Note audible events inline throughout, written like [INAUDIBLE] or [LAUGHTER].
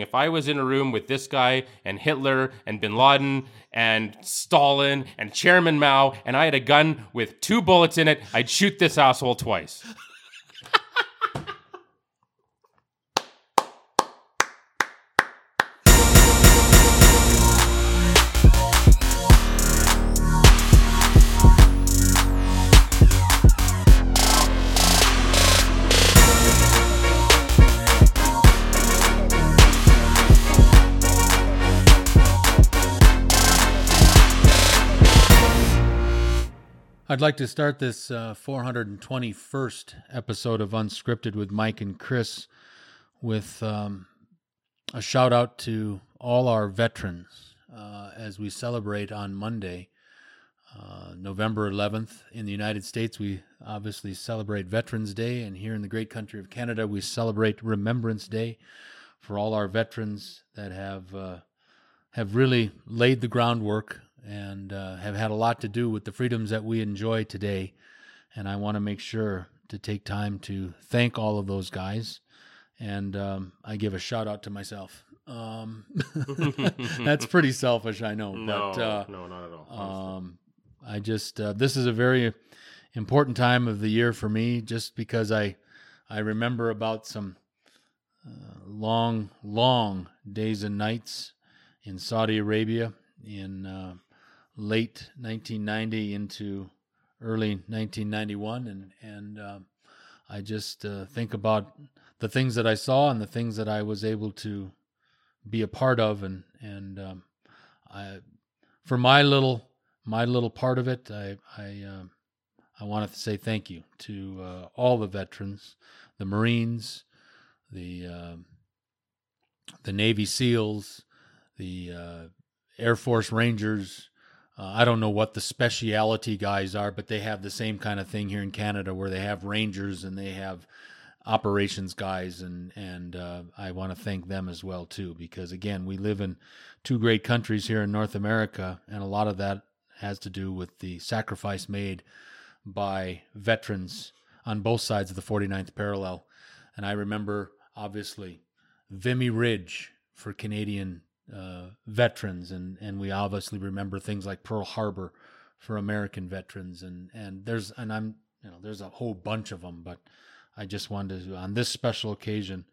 If I was in a room with this guy and Hitler and bin Laden and Stalin and Chairman Mao and I had a gun with two bullets in it, I'd shoot this asshole twice. I'd like to start this uh, 421st episode of Unscripted with Mike and Chris with um, a shout out to all our veterans uh, as we celebrate on Monday, uh, November 11th. In the United States, we obviously celebrate Veterans Day, and here in the great country of Canada, we celebrate Remembrance Day for all our veterans that have uh, have really laid the groundwork and uh, have had a lot to do with the freedoms that we enjoy today. And I want to make sure to take time to thank all of those guys. And um, I give a shout out to myself. Um, [LAUGHS] that's [LAUGHS] pretty selfish, I know. No, but, uh, no, not at all. um, I just uh, this is a very important time of the year for me, just because I I remember about some uh, long, long days and nights in Saudi Arabia in uh, late 1990 into early 1991, and and um I just uh, think about the things that I saw and the things that I was able to be a part of, and and um, I for my little my little part of it, I I um I want to say thank you to uh, all the veterans, the Marines, the um the Navy SEALs, the uh, Air Force Rangers. Uh, I don't know what the speciality guys are, but they have the same kind of thing here in Canada, where they have Rangers and they have operations guys, and and uh, I want to thank them as well too, because again, we live in two great countries here in North America, and a lot of that has to do with the sacrifice made by veterans on both sides of the 49th parallel. And I remember, obviously, Vimy Ridge for Canadian uh, veterans, and and we obviously remember things like Pearl Harbor for American veterans, and and there's and I'm you know there's a whole bunch of them, but I just wanted to on this special occasion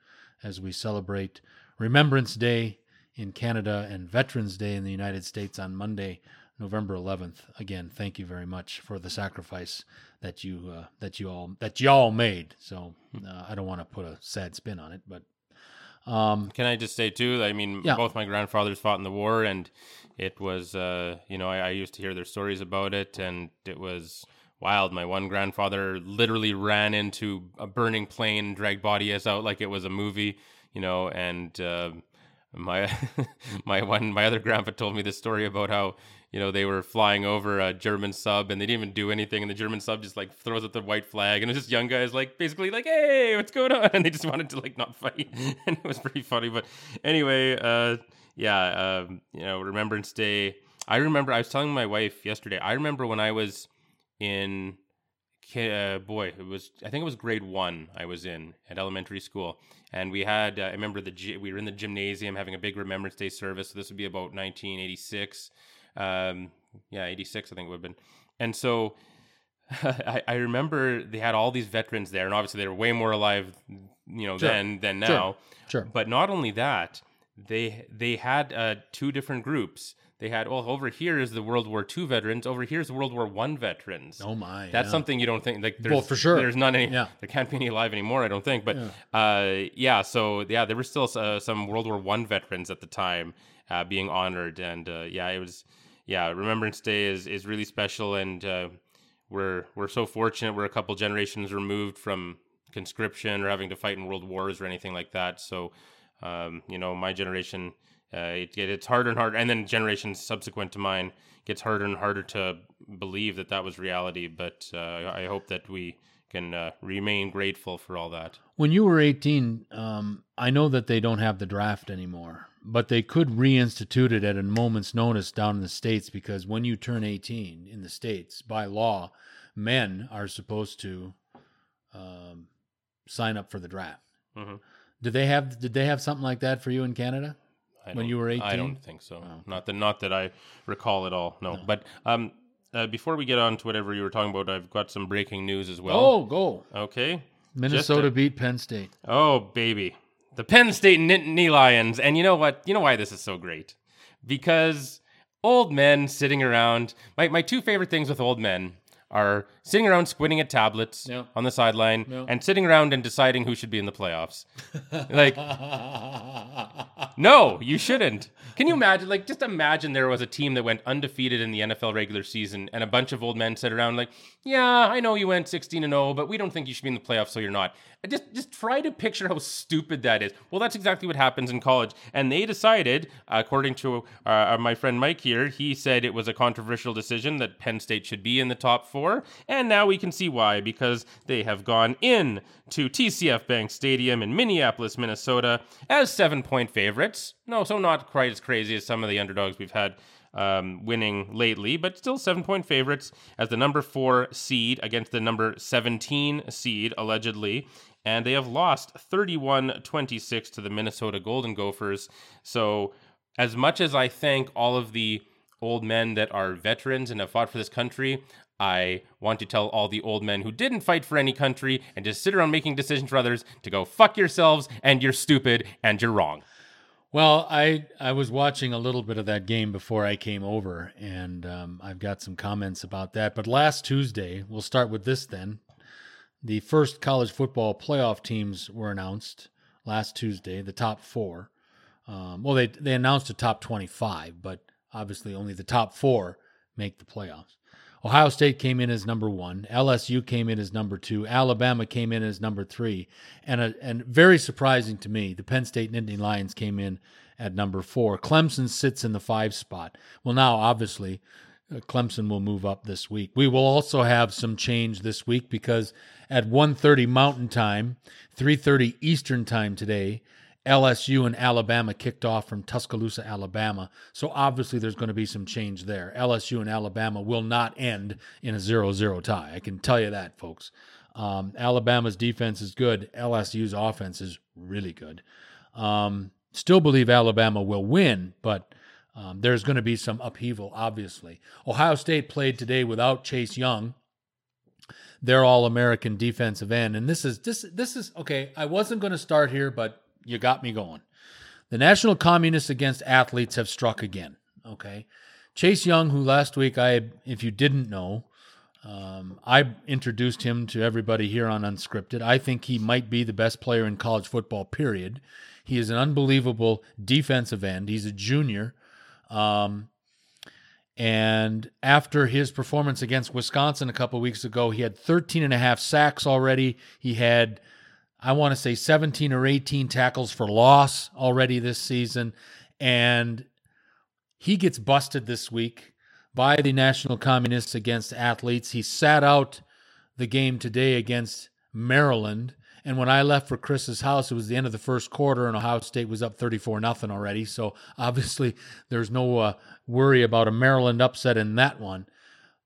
as we celebrate Remembrance Day in Canada and Veterans Day in the United States on Monday, November 11th. Again, thank you very much for the sacrifice that you uh, that you all that y'all made. So uh, I don't want to put a sad spin on it, but um, Can I just say too? I mean, Yeah. both my grandfathers fought in the war, and it was, uh, you know, I, I used to hear their stories about it, and it was wild. My one grandfather literally ran into a burning plane, dragged body us out like it was a movie, you know, and uh, my [LAUGHS] my one my other grandpa told me this story about how you know they were flying over a German sub and they didn't even do anything and the German sub just like throws up the white flag and it's just young guys like basically like hey what's going on? [LAUGHS] And they just wanted to like not fight. [LAUGHS] And it was pretty funny but anyway uh yeah um you know Remembrance Day. I remember I was telling my wife yesterday I remember when I was in uh, boy, it was I think it was grade one I was in at elementary school, and we had uh, I remember the we were in the gymnasium having a big Remembrance Day service. So this would be about 1986, um, yeah, 86 I think it would have been, and so. [LAUGHS] I, I remember they had all these veterans there, and obviously they were way more alive, you know, Sure. then than Sure. now. sure. But not only that, they they had uh, two different groups. They had well over here is the World War II veterans, over here is the World War One veterans. Oh my, That's yeah. something you don't think like there's Well, for sure. there's not any Yeah. there can't be any alive anymore I don't think but uh yeah so yeah there were still uh, some World War One veterans at the time uh, being honored and uh, yeah it was yeah Remembrance Day is is really special and uh, we're we're so fortunate we're a couple generations removed from conscription or having to fight in world wars or anything like that so um, you know my generation it, it, it's harder and harder and then generations subsequent to mine gets harder and harder to believe that that was reality but uh, i hope that we can uh, remain grateful for all that When you were 18, um, I know that they don't have the draft anymore, but they could reinstitute it at a moment's notice down in the States because when you turn 18 in the States, by law, men are supposed to um, sign up for the draft. Mhm. Did they have Did they have something like that for you in Canada? I When you were 18? I don't think so. Not that not that I recall at all. No. But um, uh, before we get on to whatever you were talking about, I've got some breaking news as well. oh, go Okay. Minnesota beat Penn State. Oh, baby. The Penn State Nittany Lions. And you know what? You know why this is so great? Because old men sitting around, my, my two favorite things with old men are sitting around squinting at tablets on the sideline and sitting around and deciding who should be in the playoffs. [LAUGHS] like, no, you shouldn't. Can you imagine? Like, just imagine there was a team that went undefeated in the NFL regular season, and a bunch of old men sit around like, "Yeah, I know you went 16 and 0, but we don't think you should be in the playoffs, so you're not." Just, just try to picture how stupid that is. Well, that's exactly what happens in college, and they decided, according to uh, my friend Mike here, he said it was a controversial decision that Penn State should be in the top four, and now we can see why because they have gone in to TCF Bank Stadium in Minneapolis, Minnesota, as seven point favorites. No, so not quite as crazy as some of the underdogs we've had um, winning lately, but still seven point favorites as the number four seed against the number 17 seed, allegedly. And they have lost 31 26 to the Minnesota Golden Gophers. So, as much as I thank all of the old men that are veterans and have fought for this country, I want to tell all the old men who didn't fight for any country and just sit around making decisions for others to go fuck yourselves and you're stupid and you're wrong. Well, I I was watching a little bit of that game before I came over, and um, I've got some comments about that. But last Tuesday, we'll start with this then. The first college football playoff teams were announced last Tuesday. The top four. Um, well, they they announced a top twenty-five, but obviously only the top four make the playoffs. Ohio State came in as number one. LSU came in as number two. Alabama came in as number three. And, a, and very surprising to me, the Penn State Nittany Lions came in at number four. Clemson sits in the five spot. Well, now, obviously, uh, Clemson will move up this week. We will also have some change this week because at 1.30 Mountain Time, 3.30 Eastern Time today, LSU and Alabama kicked off from Tuscaloosa, Alabama. So obviously there's going to be some change there. LSU and Alabama will not end in a 0-0 tie. I can tell you that, folks. Um, Alabama's defense is good. LSU's offense is really good. Um, still believe Alabama will win, but um, there's going to be some upheaval, obviously. Ohio State played today without Chase Young their all-American defensive end. And this is this this is okay. I wasn't going to start here, but you got me going. The National Communists Against Athletes have struck again. Okay, Chase Young, who last week I, if you didn't know, um, I introduced him to everybody here on Unscripted. I think he might be the best player in college football. Period. He is an unbelievable defensive end. He's a junior. Um, and after his performance against Wisconsin a couple weeks ago, he had 13 and a half sacks already. He had, I want to say, 17 or 18 tackles for loss already this season. And he gets busted this week by the National Communists against athletes. He sat out the game today against Maryland. And when I left for Chris's house, it was the end of the first quarter, and Ohio State was up 34 nothing already. So [LAUGHS] obviously, there's no uh, worry about a Maryland upset in that one.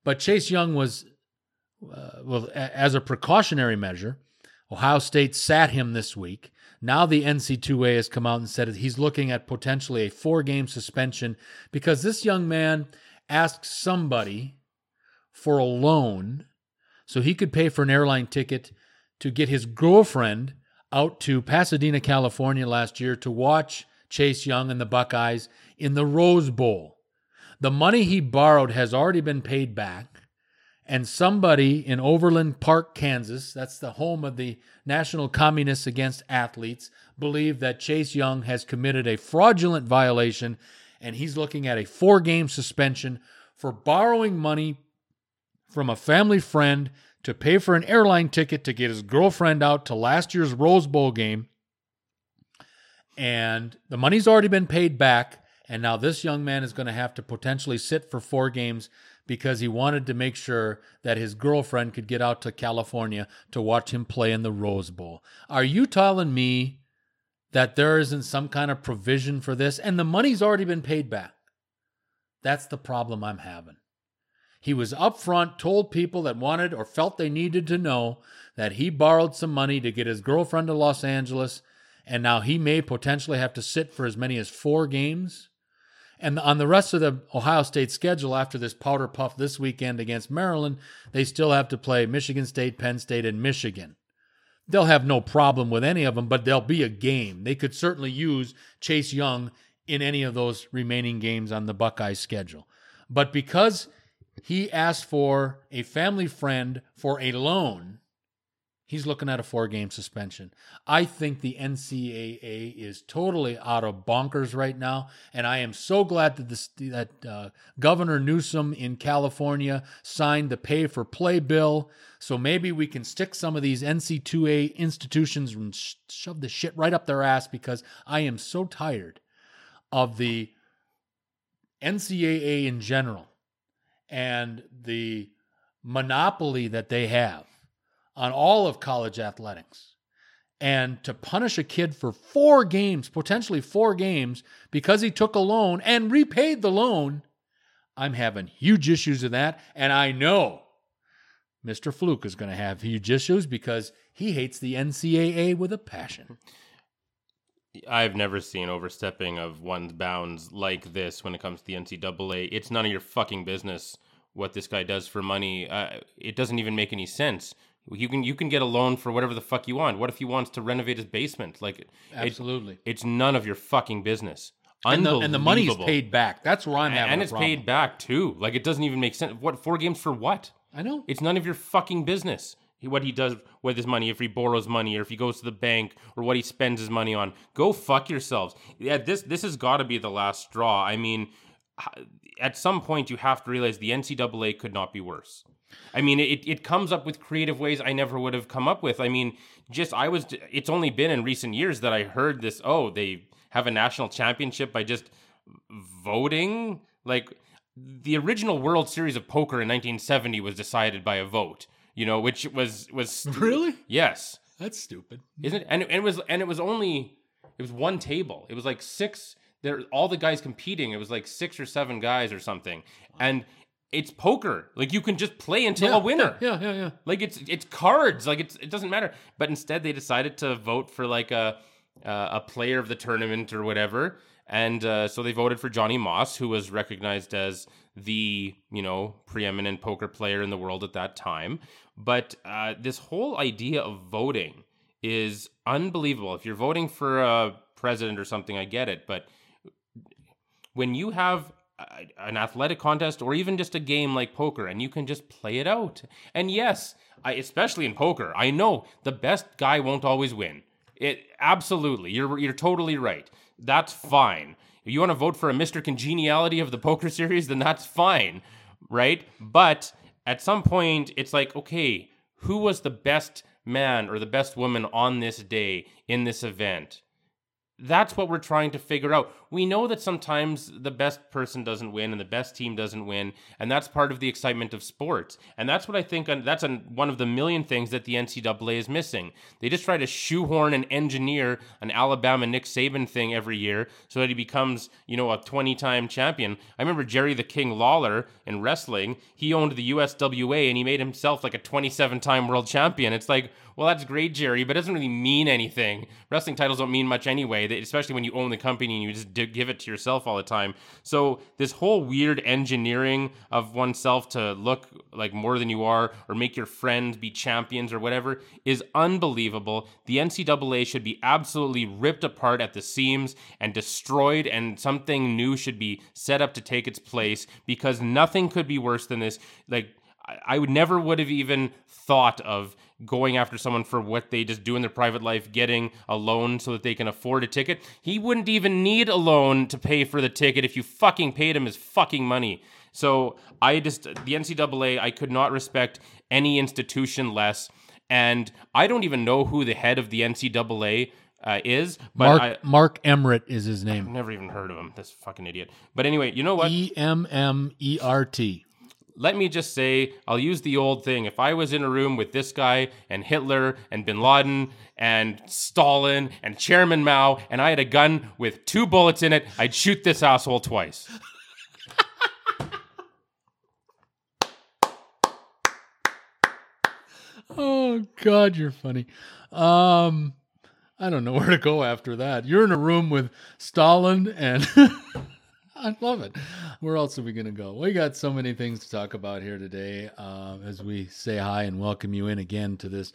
But Chase Young was, uh, well, a- as a precautionary measure, Ohio State sat him this week. Now the NC2A has come out and said he's looking at potentially a four game suspension because this young man asked somebody for a loan so he could pay for an airline ticket to get his girlfriend out to Pasadena, California last year to watch Chase Young and the Buckeyes in the Rose Bowl. The money he borrowed has already been paid back, and somebody in Overland Park, Kansas, that's the home of the National Communists Against Athletes, believe that Chase Young has committed a fraudulent violation and he's looking at a four game suspension for borrowing money from a family friend to pay for an airline ticket to get his girlfriend out to last year's Rose Bowl game. And the money's already been paid back. And now this young man is going to have to potentially sit for four games because he wanted to make sure that his girlfriend could get out to California to watch him play in the Rose Bowl. Are you telling me that there isn't some kind of provision for this? And the money's already been paid back. That's the problem I'm having. He was upfront, told people that wanted or felt they needed to know that he borrowed some money to get his girlfriend to Los Angeles and now he may potentially have to sit for as many as four games. And on the rest of the Ohio State schedule after this powder puff this weekend against Maryland, they still have to play Michigan State, Penn State, and Michigan. They'll have no problem with any of them, but there'll be a game. They could certainly use Chase Young in any of those remaining games on the Buckeyes schedule. But because he asked for a family friend for a loan, he's looking at a four game suspension. I think the NCAA is totally out of bonkers right now, and I am so glad that this that uh, Governor Newsom in California signed the pay for play bill. So maybe we can stick some of these NC2A institutions and sh- shove the shit right up their ass because I am so tired of the NCAA in general and the monopoly that they have on all of college athletics. And to punish a kid for four games, potentially four games, because he took a loan and repaid the loan, I'm having huge issues with that. And I know Mr. Fluke is going to have huge issues because he hates the NCAA with a passion. I've never seen overstepping of one's bounds like this when it comes to the NCAA. It's none of your fucking business what this guy does for money. Uh, it doesn't even make any sense. You can you can get a loan for whatever the fuck you want. What if he wants to renovate his basement? Like, it- Absolutely. it's none of your fucking business. And the, and the money's paid back. That's where I'm having and it's paid back too. Like it doesn't even make sense. What four games for what? I know. It's none of your fucking business. He- What he does with his money, if he borrows money, or if he goes to the bank, or what he spends his money on. Go fuck yourselves. Yeah, this this has got to be the last straw. I mean, at some point you have to realize the NCAA could not be worse. I mean, it, it comes up with creative ways I never would have come up with. I mean, just I was. It's only been in recent years that I heard this. Oh, they have a national championship by just voting. Like the original World Series of Poker in 1970 was decided by a vote. You know, which was was Really? yes, That's stupid. isn't it? And, and it was and it was only it was one table. It was like six. There, all the guys competing. It was like six or seven guys or something. And it's poker. Like you can just play until a winner. Yeah, yeah, yeah. Like it's it's cards. Like it's it doesn't matter. But instead, they decided to vote for like a uh, a player of the tournament or whatever. And uh, so they voted for Johnny Moss, who was recognized as the you know preeminent poker player in the world at that time. But uh, this whole idea of voting is unbelievable. If you're voting for a president or something, I get it. But when you have an athletic contest or even just a game like poker and you can just play it out. And yes, I, especially in poker, I know the best guy won't always win. It absolutely. You're you're totally right. That's fine. If you want to vote for a Mr. Congeniality of the poker [LAUGHS] series, then that's fine, right? But at some point it's like, okay, who was the best man or the best woman on this day in this event? That's what we're trying to figure out. We know that sometimes the best person doesn't win and the best team doesn't win, and that's part of the excitement of sports. And that's what I think uh, that's one of the million things that the NCAA is missing. They just try to shoehorn and engineer an Alabama Nick Saban thing every year so that he becomes, you know, a 20-time champion. I remember Jerry the King Lawler in wrestling. He owned the USWA and he made himself like a 27-time world champion. It's like, well, that's great, Jerry, but it doesn't really mean anything. Wrestling titles don't mean much anyway, especially when you own the company and you just d- give it to yourself all the time. So, this whole weird engineering of oneself to look like more than you are or make your friends be champions or whatever is unbelievable. The NCAA should be absolutely ripped apart at the seams and destroyed, and something new should be set up to take its place because nothing could be worse than this. Like, I would never would have even thought of going after someone for what they just do in their private life, getting a loan so that they can afford a ticket. He wouldn't even need a loan to pay for the ticket if you fucking paid him his fucking money. So I just the NCAA, I could not respect any institution less, and I don't even know who the head of the NCAA uh, is, but Mark I. Mark Emmert is his name. Never even heard of him. This fucking idiot. But anyway, you know what? E M M E R T. let me just say, I'll use the old thing. If I was in a room with this guy and Hitler and bin Laden and Stalin and Chairman Mao and I had a gun with two bullets in it, I'd shoot this asshole twice. [LAUGHS] Oh God, you're funny. Um, I don't know where to go after that. You're in a room with Stalin and [LAUGHS] [LAUGHS] I love it. Where else are we going to go? We got so many things to talk about here today uh, as we say hi and welcome you in again to this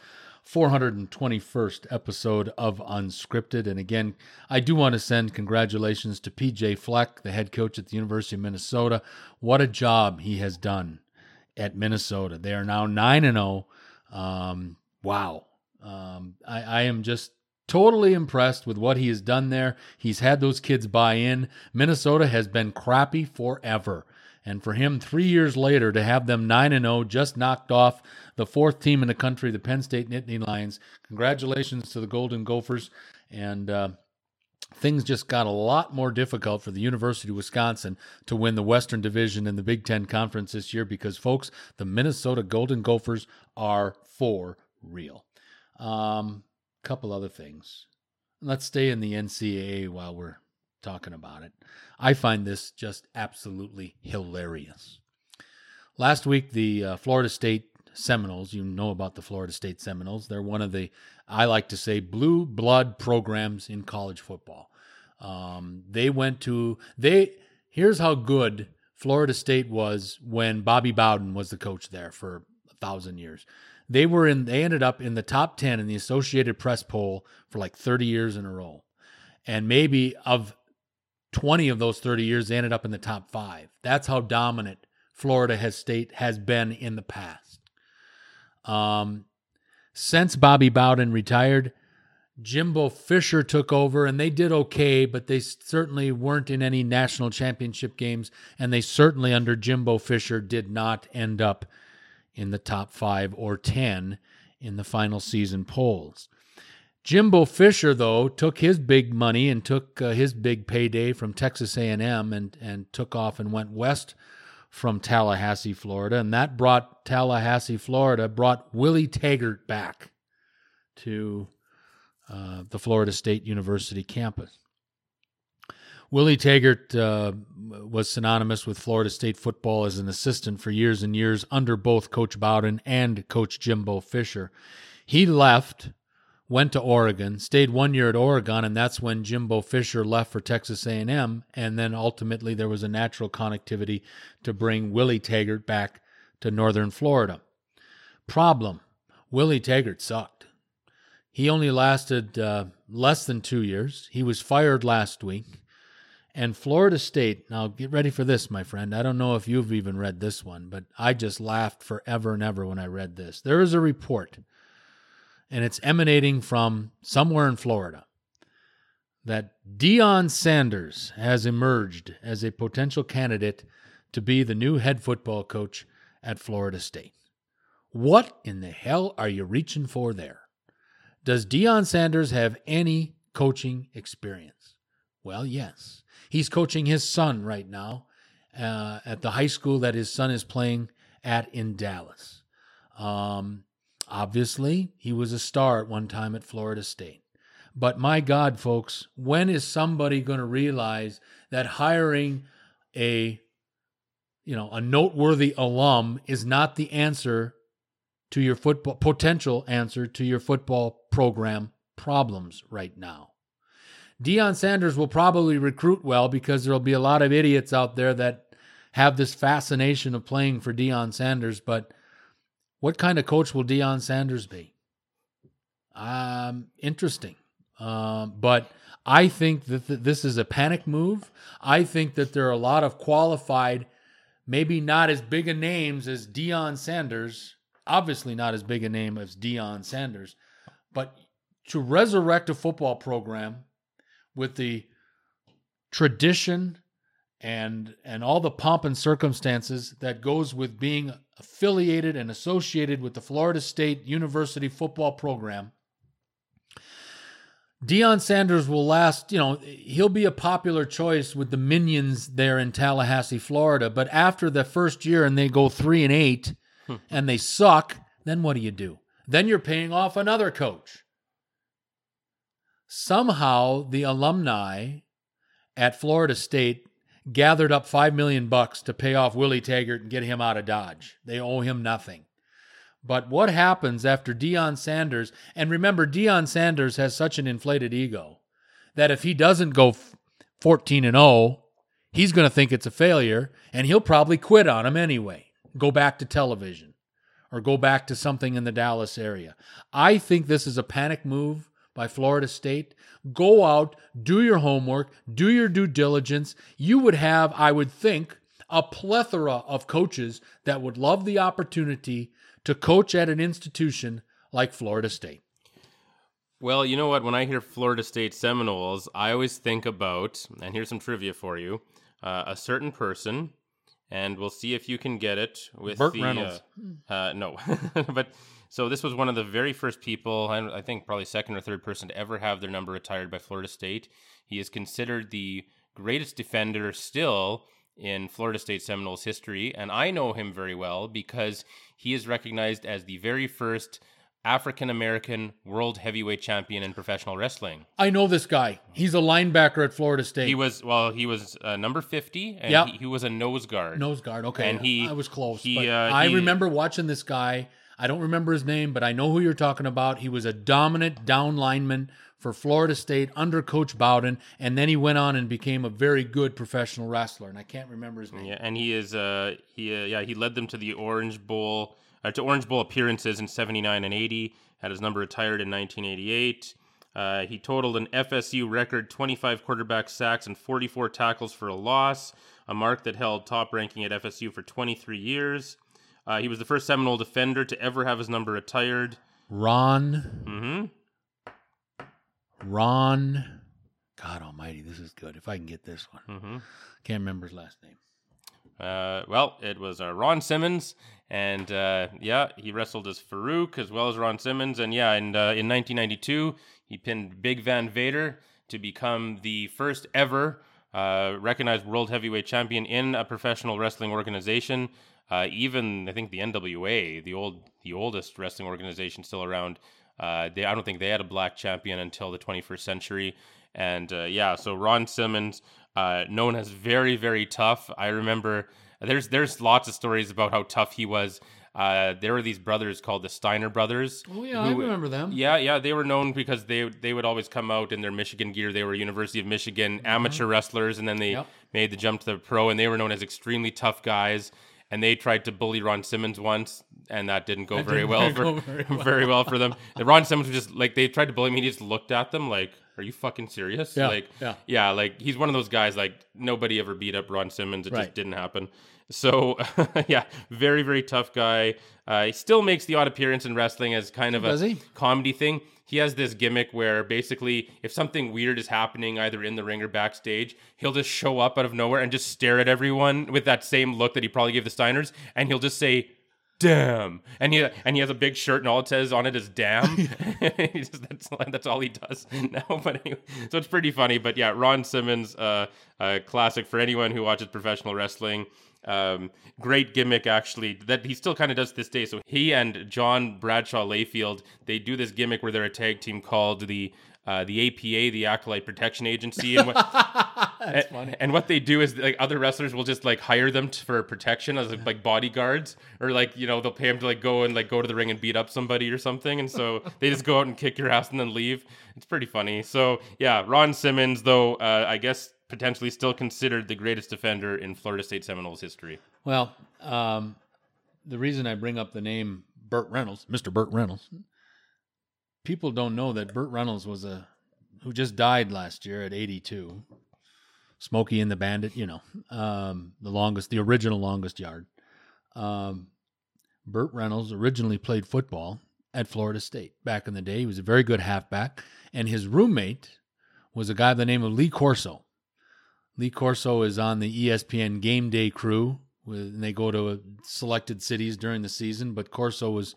421st episode of Unscripted. And again, I do want to send congratulations to PJ Fleck, the head coach at the University of Minnesota. What a job he has done at Minnesota. They are now 9 and 0. Um, wow. Um, I, I am just totally impressed with what he has done there. He's had those kids buy in. Minnesota has been crappy forever. And for him, three years later, to have them 9 and 0, just knocked off the fourth team in the country, the Penn State Nittany Lions. Congratulations to the Golden Gophers. And uh, things just got a lot more difficult for the University of Wisconsin to win the Western Division in the Big Ten Conference this year because, folks, the Minnesota Golden Gophers are for real. Um, couple other things. Let's stay in the NCAA while we're talking about it. I find this just absolutely hilarious. Last week, the uh, Florida State Seminoles, you know about the Florida State Seminoles. They're one of the, I like to say, blue blood programs in college football. Um, they went to, they, here's how good Florida State was when Bobby Bowden was the coach there for a thousand years. They were in, they ended up in the top 10 in the Associated Press poll for like 30 years in a row. And maybe of 20 of those 30 years, they ended up in the top five. That's how dominant Florida has state has been in the past. Um, since Bobby Bowden retired, Jimbo Fisher took over and they did okay, but they certainly weren't in any national championship games. And they certainly, under Jimbo Fisher, did not end up in the top five or 10 in the final season polls. Jimbo Fisher, though, took his big money and took uh, his big payday from Texas A&M and, and took off and went west from Tallahassee, Florida, and that brought Tallahassee, Florida, brought Willie Taggart back to uh, the Florida State University campus. Willie Taggart uh, was synonymous with Florida State football as an assistant for years and years under both Coach Bowden and Coach Jimbo Fisher. He left went to Oregon, stayed one year at Oregon, and that's when Jimbo Fisher left for Texas A&M. And then ultimately there was a natural connectivity to bring Willie Taggart back to Northern Florida. Problem: Willie Taggart sucked. He only lasted uh, less than two years. He was fired last week. And Florida State, now get ready for this, my friend. I don't know if you've even read this one, but I just laughed forever and ever when I read this. There is a report and it's emanating from somewhere in Florida that Deion Sanders has emerged as a potential candidate to be the new head football coach at Florida State. What in the hell are you reaching for there? Does Deion Sanders have any coaching experience? Well, yes. He's coaching his son right now uh, at the high school that his son is playing at in Dallas. Um, Obviously, he was a star at one time at Florida State. But my God, folks, when is somebody going to realize that hiring a you know, a noteworthy alum is not the answer to your football potential answer to your football program problems right now. Deion Sanders will probably recruit well because there'll be a lot of idiots out there that have this fascination of playing for Deion Sanders, but what kind of coach will Deion Sanders be? Um, interesting. Um, but I think that th- this is a panic move. I think that there are a lot of qualified, maybe not as big a names as Deion Sanders, obviously not as big a name as Deion Sanders, but to resurrect a football program with the tradition and and all the pomp and circumstances that goes with being affiliated and associated with the Florida State University football program. Deion Sanders will last, you know, he'll be a popular choice with the minions there in Tallahassee, Florida. But after the first year and they go three and eight hmm. and they suck, then what do you do? Then you're paying off another coach. Somehow the alumni at Florida State gathered up five million bucks to pay off Willie Taggart and get him out of Dodge. They owe him nothing. But what happens after Deion Sanders? And remember, Deion Sanders has such an inflated ego that if he doesn't go 14 and 0, he's going to think it's a failure and he'll probably quit on him anyway. Go back to television or go back to something in the Dallas area. I think this is a panic move by Florida State. Go out, do your homework, do your due diligence. You would have, I would think, a plethora of coaches that would love the opportunity to coach at an institution like Florida State. Well, you know what? When I hear Florida State Seminoles, I always think about, and here's some trivia for you, uh, a certain person, and we'll see if you can get it with Burt the. Reynolds. Uh, uh, no, [LAUGHS] but so this was one of the very first people, I I think probably second or third person to ever have their number retired by Florida State. He is considered the greatest defender still in Florida State Seminoles history, and I know him very well because he is recognized as the very first African American world heavyweight champion in professional wrestling. I know this guy. He's a linebacker at Florida State. He was well, he was uh, number fifty, and Yep. he, he was a nose guard. nose guard. Okay, And he- I was close. he, uh, I he- remember watching this guy. I don't remember his name, but I know who you're talking about. He was a dominant down lineman for Florida State under Coach Bowden, and then he went on and became a very good professional wrestler. And I can't remember his name. Yeah, and he is uh he uh, yeah he led them to the Orange Bowl uh, to Orange Bowl appearances in '79 and '80. Had his number retired in 1988. Uh, he totaled an FSU record 25 quarterback sacks and 44 tackles for a loss, a mark that held top ranking at FSU for 23 years. Uh, he was the first Seminole defender to ever have his number retired. Ron. Mm-hmm. Ron. God Almighty, this is good. If I can get this one, Mm-hmm. can't remember his last name. Uh, well, it was uh, Ron Simmons, and uh, yeah, he wrestled as Faarooq as well as Ron Simmons, and yeah, and uh, in 1992 he pinned Big Van Vader to become the first ever uh, recognized world heavyweight champion in a professional wrestling organization. Uh, even I think the NWA, the old, the oldest wrestling organization still around, uh, they I don't think they had a black champion until the 21st century. And uh, yeah, so Ron Simmons, uh, known as very very tough. I remember there's there's lots of stories about how tough he was. Uh, there were these brothers called the Steiner brothers. Oh yeah, I remember them. Yeah, yeah, they were known because they they would always come out in their Michigan gear. They were University of Michigan amateur wrestlers, and then they Mm-hmm. Yep. made the jump to the pro, and they were known as extremely tough guys. And they tried to bully Ron Simmons once, and that didn't go That very didn't well [LAUGHS] go for [LAUGHS] very well. very well for them. And Ron Simmons was just like they tried to bully me. He just looked at them like, "Are you fucking serious?" Yeah, like, yeah. yeah, like he's one of those guys. Like nobody ever beat up Ron Simmons. It Right. just didn't happen. So [LAUGHS] yeah, very very tough guy. Uh, he still makes the odd appearance in wrestling as kind of Does a he? comedy thing. He has this gimmick where basically, if something weird is happening either in the ring or backstage, he'll just show up out of nowhere and just stare at everyone with that same look that he probably gave the Steiners, and he'll just say, "Damn!" and he and he has a big shirt, and all it says on it is "Damn." [LAUGHS] [LAUGHS] He just- that's that's all he does [LAUGHS] now. But anyway, so it's pretty funny. But yeah, Ron Simmons, uh, a classic for anyone who watches professional wrestling. Um, great gimmick actually that he still kind of does to this day. So he and John Bradshaw Layfield they do this gimmick where they're a tag team called the uh, the APA, the Acolyte Protection Agency, and what, [LAUGHS] and, and what they do is like other wrestlers will just like hire them t- for protection as like, like bodyguards, or like you know they'll pay them to like go and like go to the ring and beat up somebody or something, and so [LAUGHS] they just go out and kick your ass and then leave. It's pretty funny. So yeah, Ron Simmons though uh, I guess potentially still considered the greatest defender in Florida State Seminoles history. Well, um, the reason I bring up the name Burt Reynolds, Mr. Burt Reynolds, people don't know that Burt Reynolds was a who just died last year at 82. Smokey and the Bandit, you know, um, the longest, the original longest yard. Um, Burt Reynolds originally played football at Florida State back in the day. He was a very good halfback, and his roommate was a guy by the name of Lee Corso. Lee Corso is on the ESPN Game Day crew, and they go to selected cities during the season. But Corso was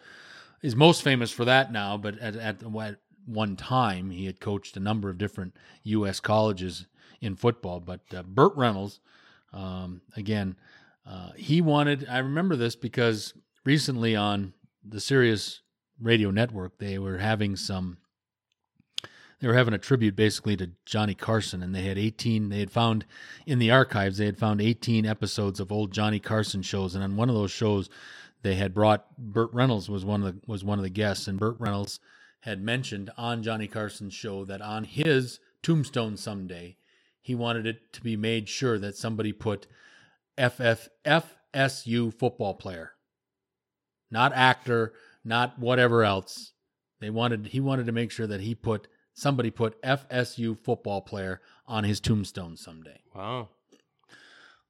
is most famous for that now. But at, at, at one time, he had coached a number of different U.S. colleges in football. But uh, Burt Reynolds, um, again, uh, he wanted. I remember this because recently on the Sirius Radio Network, they were having some they were having a tribute basically to Johnny Carson, and they had 18. They had found in the archives they had found 18 episodes of old Johnny Carson shows, and on one of those shows, they had brought Burt Reynolds was one of the was one of the guests, and Burt Reynolds had mentioned on Johnny Carson's show that on his tombstone someday, he wanted it to be made sure that somebody put FF, FSU football player, not actor, not whatever else. They wanted he wanted to make sure that he put somebody put FSU football player on his tombstone someday. Wow.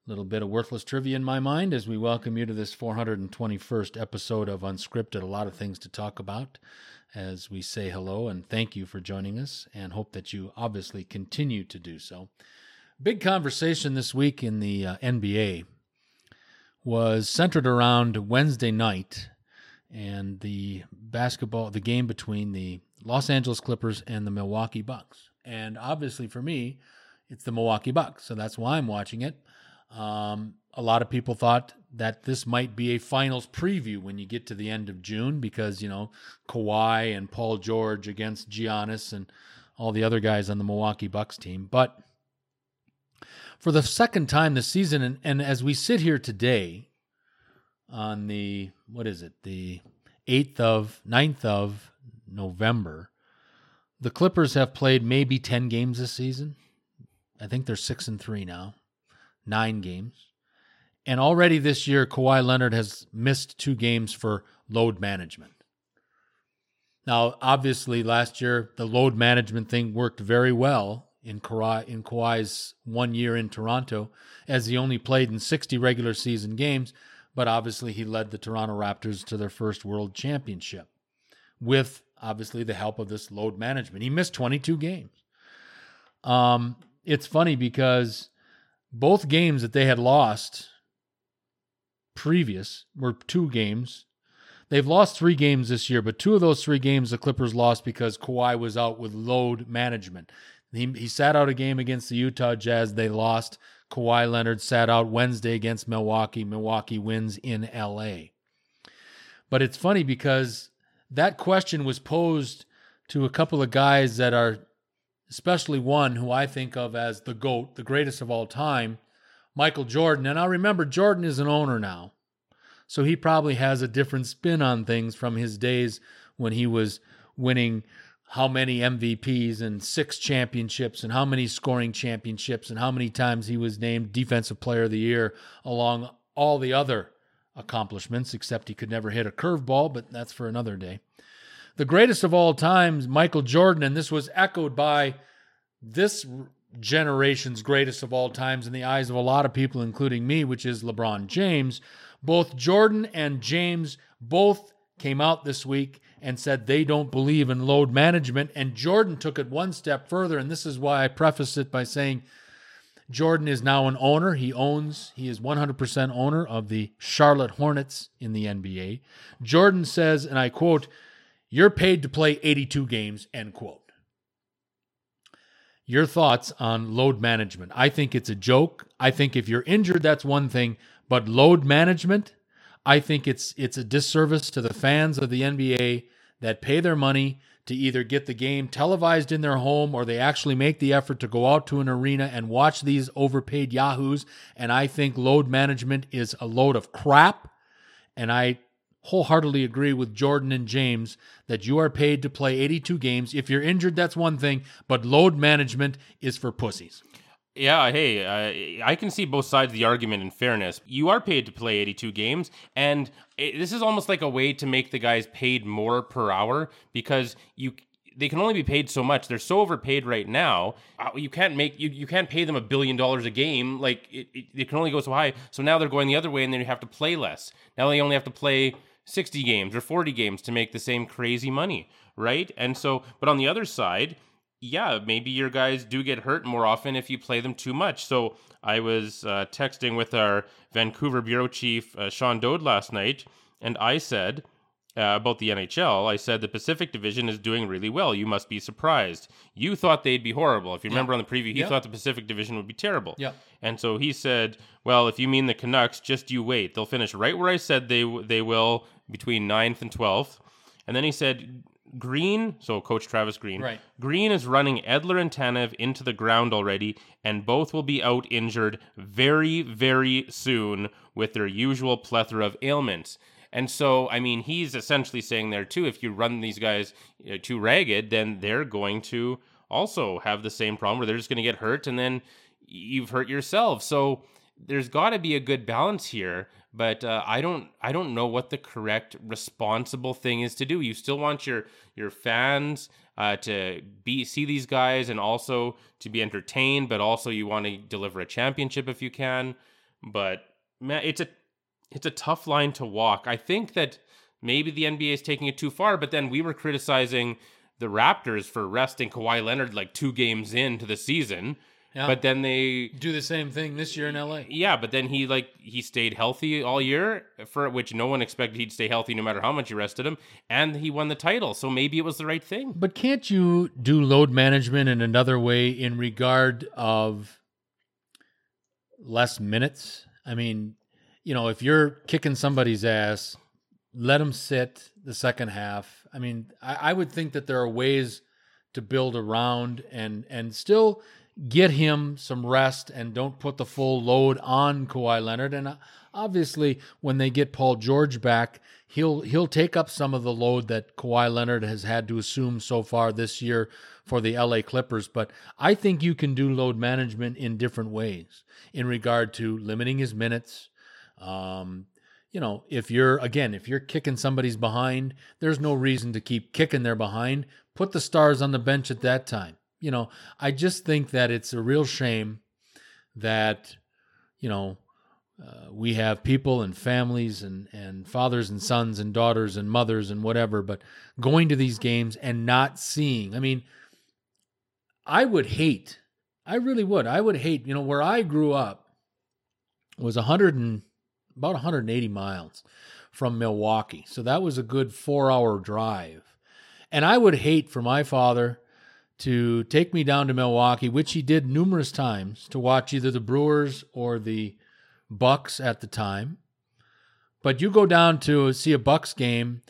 Little bit of worthless trivia in my mind as we welcome you to this 421st episode of Unscripted. A lot of things to talk about as we say hello and thank you for joining us and hope that you obviously continue to do so. Big conversation this week in the uh, NBA was centered around Wednesday night and the basketball, the game between the Los Angeles Clippers and the Milwaukee Bucks. And obviously for me, it's the Milwaukee Bucks. So that's why I'm watching it. Um, a lot of people thought that this might be a finals preview when you get to the end of June because, you know, Kawhi and Paul George against Giannis and all the other guys on the Milwaukee Bucks team. But for the second time this season, and, and as we sit here today on the, what is it, the 8th of, 9th of November, the Clippers have played maybe 10 games this season. I think they're 6 and 3 now nine games. And already this year, Kawhi Leonard has missed two games for load management. Now, obviously, last year, the load management thing worked very well in, Kawhi, in Kawhi's one year in Toronto, as he only played in 60 regular season games, but obviously, he led the Toronto Raptors to their first world championship with obviously the help of this load management. He missed 22 games. Um, it's funny because both games that they had lost previous were two games. They've lost three games this year, but two of those three games the Clippers lost because Kawhi was out with load management. He, he sat out a game against the Utah Jazz. They lost. Kawhi Leonard sat out Wednesday against Milwaukee. Milwaukee wins in LA. But it's funny because that question was posed to a couple of guys that are especially one who I think of as the GOAT, the greatest of all time, Michael Jordan. And I remember Jordan is an owner now. So he probably has a different spin on things from his days when he was winning how many MVPs and six championships and how many scoring championships and how many times he was named defensive player of the year along all the other accomplishments except he could never hit a curveball, but that's for another day the greatest of all times, Michael Jordan, and this was echoed by this generation's greatest of all times in the eyes of a lot of people, including me, which is LeBron James. Both Jordan and James both came out this week and said they don't believe in load management. And Jordan took it one step further. And this is why I preface it by saying Jordan is now an owner. He owns, he is 100% owner of the Charlotte Hornets in the NBA. Jordan says, and I quote, you're paid to play 82 games, end quote. Your thoughts on load management. I think it's a joke. I think if you're injured, that's one thing, but load management, I think it's it's a disservice to the fans of the NBA that pay their money to either get the game televised in their home or they actually make the effort to go out to an arena and watch these overpaid yahoos. And I think load management is a load of crap. And I wholeheartedly agree with Jordan and James that you are paid to play 82 games. If you're injured, that's one thing, but load management is for pussies. Yeah, hey, uh, I can see both sides of the argument in fairness. You are paid to play 82 games, and it, this is almost like a way to make the guys paid more per hour because you they can only be paid so much. They're so overpaid right now. Uh, you can't make you, you can't pay them a billion dollars a game. Like it, it, it can only go so high. So now they're going the other way, and then you have to play less. Now they only have to play 60 games or 40 games to make the same crazy money, right? And so, but on the other side, yeah, maybe your guys do get hurt more often if you play them too much. So I was uh, texting with our Vancouver bureau chief, uh, Sean Dode, last night, and I said, uh, about the NHL, I said the Pacific Division is doing really well. You must be surprised. You thought they'd be horrible. If you remember on the preview, he thought the Pacific Division would be terrible. Yeah. And so he said, "Well, if you mean the Canucks, just you wait. They'll finish right where I said they they will between 9th and 12th." And then he said, Green, so Coach Travis Green, right. Green is running Edler and Tanev into the ground already, and both will be out injured very, very soon with their usual plethora of ailments. And so, I mean, he's essentially saying there too if you run these guys know, too ragged, then they're going to also have the same problem where they're just going to get hurt and then you've hurt yourself. So, there's got to be a good balance here but uh, I don't I don't know what the correct responsible thing is to do. You still want your your fans uh, to be see these guys and also to be entertained, but also you want to deliver a championship if you can. But man, it's a it's a tough line to walk. I think that maybe the NBA is taking it too far, but then we were criticizing the Raptors for resting Kawhi Leonard like two games into the season yeah. But then they do the same thing this year in LA. Yeah, but then he like he stayed healthy all year for which no one expected he'd stay healthy no matter how much you rested him, and he won the title. So maybe it was the right thing. But can't you do load management in another way in regard of less minutes? I mean, you know, if you're kicking somebody's ass, let them sit the second half. I mean, I, I would think that there are ways to build around and and still get him some rest and don't put the full load on Kawhi Leonard. And uh, obviously, when they get Paul George back, he'll he'll take up some of the load that Kawhi Leonard has had to assume so far this year for the LA Clippers. But I think you can do load management in different ways in regard to limiting his minutes. Um, you know, if you're again, if you're kicking somebody's behind, there's no reason to keep kicking their behind. Put the stars on the bench at that time you know, I just think that it's a real shame that, you know, uh, we have people and families and, and fathers and sons and daughters and mothers and whatever, but going to these games and not seeing. I mean, I would hate, I really would. I would hate, you know, where I grew up was 100 and about 180 miles from Milwaukee. So that was a good four hour drive. And I would hate for my father to take me down to Milwaukee, which he did numerous times to watch either the Brewers or the Bucks at the time. But you go down to see a Bucks game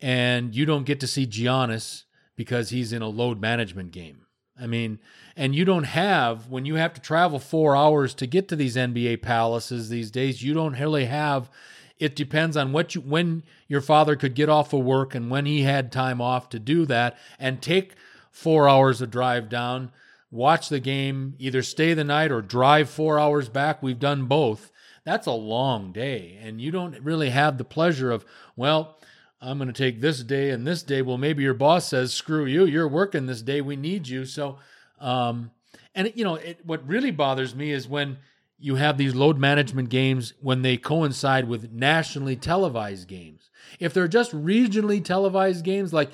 and you don't get to see Giannis because he's in a load management game. I mean, and you don't have when you have to travel 4 hours to get to these NBA palaces these days, you don't really have it depends on what you when your father could get off of work and when he had time off to do that and take four hours of drive down, watch the game, either stay the night or drive four hours back. We've done both. That's a long day. And you don't really have the pleasure of, well, I'm going to take this day and this day. Well, maybe your boss says, screw you, you're working this day. We need you. So, um, and you know, it, what really bothers me is when you have these load management games when they coincide with nationally televised games. If they're just regionally televised games, like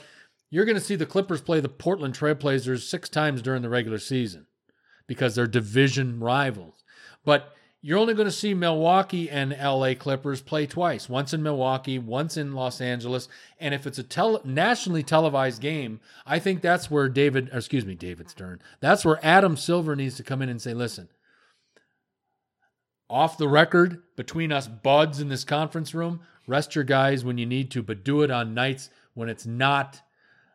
you're going to see the Clippers play the Portland Trailblazers six times during the regular season because they're division rivals. But you're only going to see Milwaukee and LA Clippers play twice once in Milwaukee, once in Los Angeles. And if it's a tele- nationally televised game, I think that's where David, excuse me, David Stern, that's where Adam Silver needs to come in and say, listen, off the record between us buds in this conference room, rest your guys when you need to, but do it on nights when it's not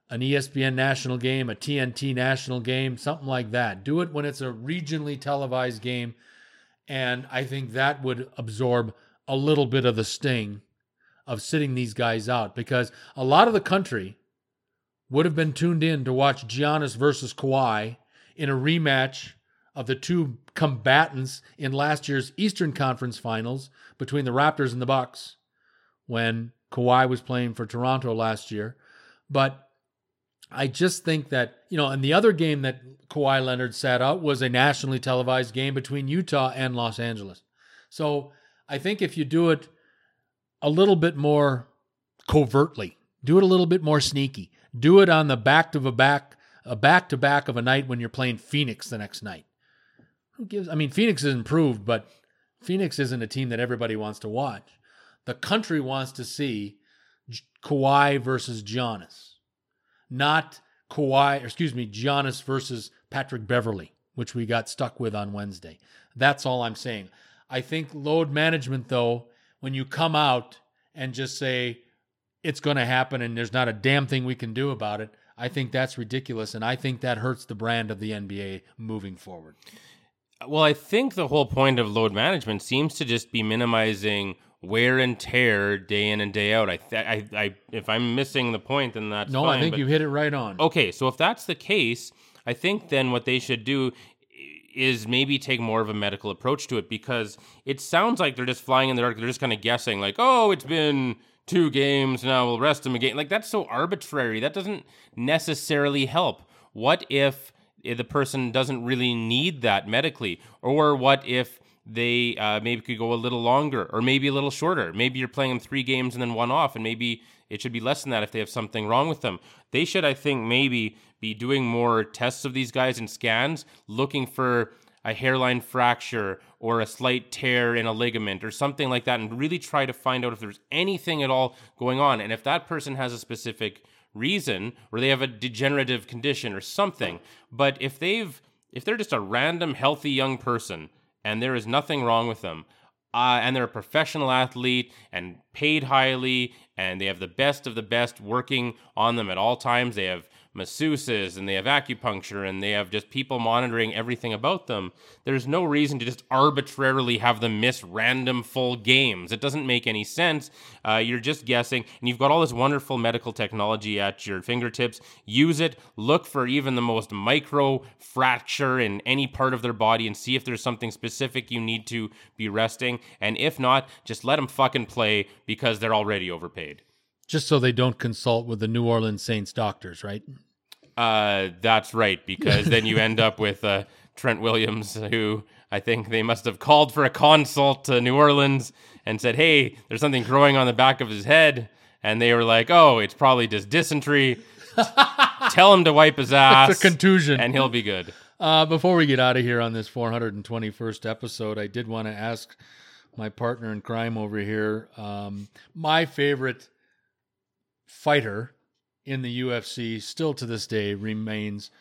an ESPN national game, a TNT national game, something like that. Do it when it's a regionally televised game. And I think that would absorb a little bit of the sting of sitting these guys out because a lot of the country would have been tuned in to watch Giannis versus Kawhi in a rematch of the two combatants in last year's Eastern Conference Finals between the Raptors and the Bucks when Kawhi was playing for Toronto last year. But I just think that, you know, and the other game that Kawhi Leonard sat out was a nationally televised game between Utah and Los Angeles. So I think if you do it a little bit more covertly, do it a little bit more sneaky, do it on the back to a back, a back to back of a night when you're playing Phoenix the next night. Who gives? I mean, Phoenix is improved, but Phoenix isn't a team that everybody wants to watch. The country wants to see Kawhi versus Giannis not Kawhi, excuse me, Giannis versus Patrick Beverley, which we got stuck with on Wednesday. That's all I'm saying. I think load management, though, when you come out and just say it's going to happen and there's not a damn thing we can do about it, I think that's ridiculous. And I think that hurts the brand of the NBA moving forward. Well, I think the whole point of load management seems to just be minimizing wear and tear day in and day out. I, th- I, I, if I'm missing the point, then that's No, fine, I think but- you hit it right on. Okay, so if that's the case, I think then what they should do is maybe take more of a medical approach to it because it sounds like they're just flying in the dark. They're just kind of guessing, like, oh, it's been two games, now we'll rest them again. Like, that's so arbitrary. That doesn't necessarily help. What if eh, the person doesn't really need that medically? Or what if they uh, maybe could go a little longer or maybe a little shorter? Maybe you're playing them three games and then one off, and maybe it should be less than that if they have something wrong with them. They should, I think, maybe be doing more tests of these guys and scans, looking for a hairline fracture or a slight tear in a ligament or something like that, and really try to find out if there's anything at all going on. And if that person has a specific reason or they have a degenerative condition or something, but if they've if they're just a random healthy young person and there is nothing wrong with them, uh, and they're a professional athlete and paid highly, and they have the best of the best working on them at all times. They have masseuses and they have acupuncture and they have just people monitoring everything about them. There's no reason to just arbitrarily have them miss random full games. It doesn't make any sense. Uh, you're just guessing, and you've got all this wonderful medical technology at your fingertips. Use it. Look for even the most micro fracture in any part of their body and see if there's something specific you need to be resting. And if not, just let them fucking play because they're already overpaid. Just so they don't consult with the New Orleans Saints doctors, right? Uh, that's right, because then you end up with uh, Trent Williams, who I think they must have called for a consult to New Orleans and said, "Hey, there's something growing on the back of his head," and they were like, "Oh, it's probably just dysentery." [LAUGHS] Tell him to wipe his ass. It's a contusion. and he'll be good. Uh, before we get out of here on this 421st episode, I did want to ask my partner in crime over here um, my favorite fighter in the UFC still to this day remains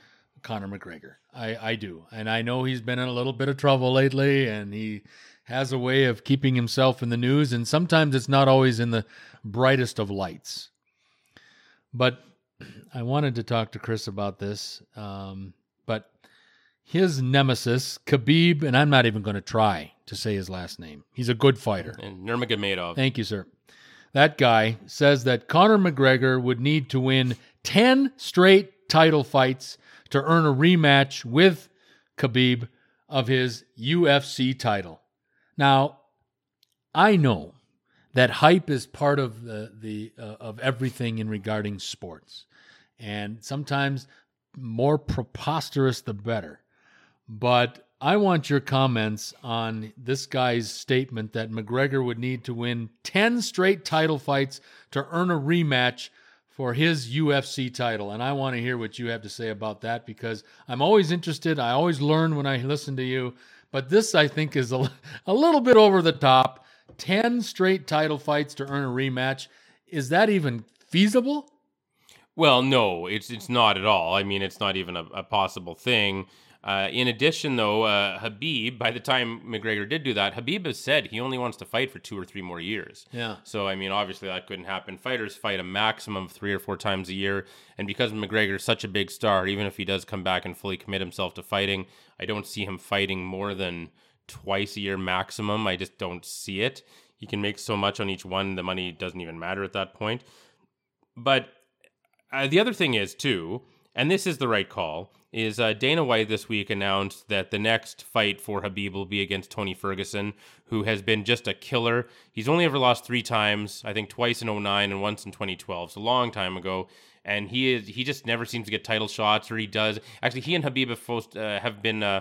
Conor McGregor. I, I do. And I know he's been in a little bit of trouble lately and he has a way of keeping himself in the news. And sometimes it's not always in the brightest of lights. But [CLEARS THROAT] I wanted to talk to Chris about this. Um, but his nemesis, Khabib, and I'm not even going to try to say his last name. He's a good fighter. And Nurmagomedov. Thank you, sir. That guy says that Conor McGregor would need to win 10 straight title fights to earn a rematch with Khabib of his UFC title. Now, I know that hype is part of the, the uh, of everything in regarding sports. And sometimes more preposterous the better. But I want your comments on this guy's statement that McGregor would need to win 10 straight title fights to earn a rematch for his UFC title. And I want to hear what you have to say about that because I'm always interested. I always learn when I listen to you. But this, I think, is a, [LAUGHS] a little bit over the top. 10 straight title fights to earn a rematch. Is that even feasible? Well, no, it's it's not at all. I mean, it's not even a, a possible thing. Uh, in addition, though, uh, Khabib, by the time McGregor did do that, Khabib has said he only wants to fight for two or three more years. Yeah. So, I mean, obviously that couldn't happen. Fighters fight a maximum of three or four times a year. And because McGregor's such a big star, even if he does come back and fully commit himself to fighting, I don't see him fighting more than twice a year maximum. I just don't see it. He can make so much on each one, the money doesn't even matter at that point. But uh, the other thing is, too, and this is the right call, is uh, Dana White this week announced that the next fight for Khabib will be against Tony Ferguson, who has been just a killer. He's only ever lost three times, I think twice in 09 and once in 2012. It's a long time ago. And he is he just never seems to get title shots, or he does. Actually, he and Khabib have, supposed, uh, have been uh,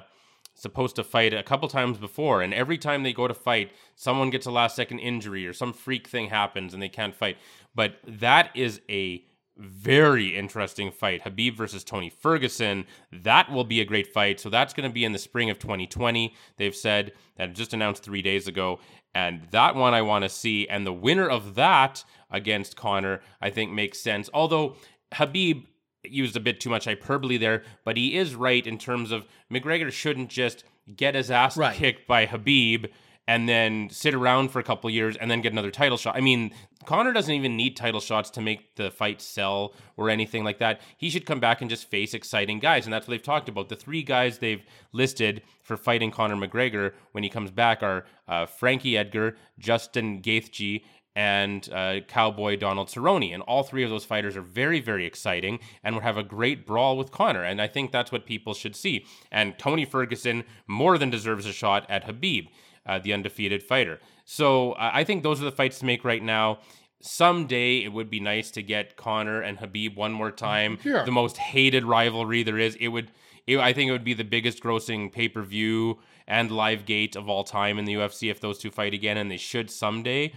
supposed to fight a couple times before, and every time they go to fight, someone gets a last second injury or some freak thing happens and they can't fight. But that is a very interesting fight. Khabib versus Tony Ferguson. That will be a great fight. So that's going to be in the spring of 2020. They've said that just announced three days ago. And that one I want to see. And the winner of that against Conor, I think makes sense. Although Khabib used a bit too much hyperbole there, but he is right in terms of McGregor shouldn't just get his ass Right. kicked by Khabib and then sit around for a couple years and then get another title shot. I mean, Conor doesn't even need title shots to make the fight sell or anything like that. He should come back and just face exciting guys. And that's what they've talked about. The three guys they've listed for fighting Conor McGregor when he comes back are uh, Frankie Edgar, Justin Gaethje, and uh, Cowboy Donald Cerrone. And all three of those fighters are very, very exciting and would have a great brawl with Conor. And I think that's what people should see. And Tony Ferguson more than deserves a shot at Khabib, uh, the undefeated fighter. So uh, I think those are the fights to make right now. Someday it would be nice to get Conor and Khabib one more time. [LAUGHS] The most hated rivalry there is. It would. It, I think it would be the biggest grossing pay per view and live gate of all time in the UFC if those two fight again, and they should someday.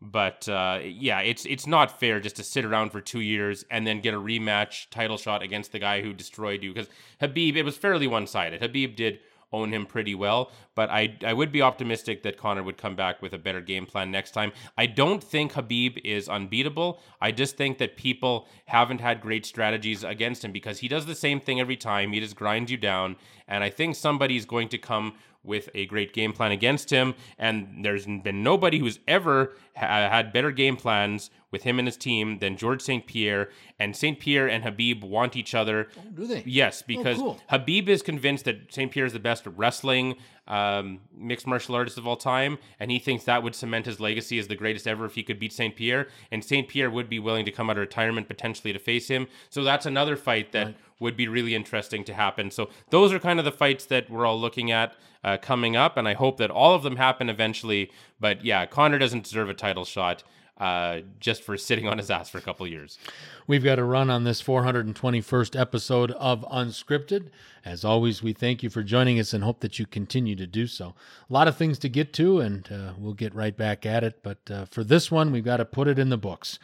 But uh, yeah, it's it's not fair just to sit around for two years and then get a rematch title shot against the guy who destroyed you. Because Khabib, it was fairly one sided. Khabib did own him pretty well, but I I would be optimistic that Conor would come back with a better game plan next time. I don't think Khabib is unbeatable. I just think that people haven't had great strategies against him because he does the same thing every time. He just grinds you down, and I think somebody's going to come with a great game plan against him. And there's been nobody who's ever ha- had better game plans with him and his team than George St. Pierre. And St. Pierre and Khabib want each other. do they? Yes, because cool. Khabib is convinced that St. Pierre is the best wrestling um, mixed martial artist of all time, and he thinks that would cement his legacy as the greatest ever if he could beat St. Pierre. And St. Pierre would be willing to come out of retirement potentially to face him. So that's another fight that would be really interesting to happen. So those are kind of the fights that we're all looking at uh, coming up, and I hope that all of them happen eventually. But yeah, Conor doesn't deserve a title shot uh, just for sitting on his ass for a couple years. We've got a run on this 421st episode of Unscripted. As always, we thank you for joining us and hope that you continue to do so. A lot of things to get to, and uh, we'll get right back at it. But uh, for this one, we've got to put it in the books.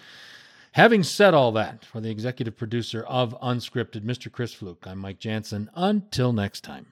Having said all that, for the executive producer of Unscripted, Mr. Chris Fluke, I'm Mike Jansen. Until next time.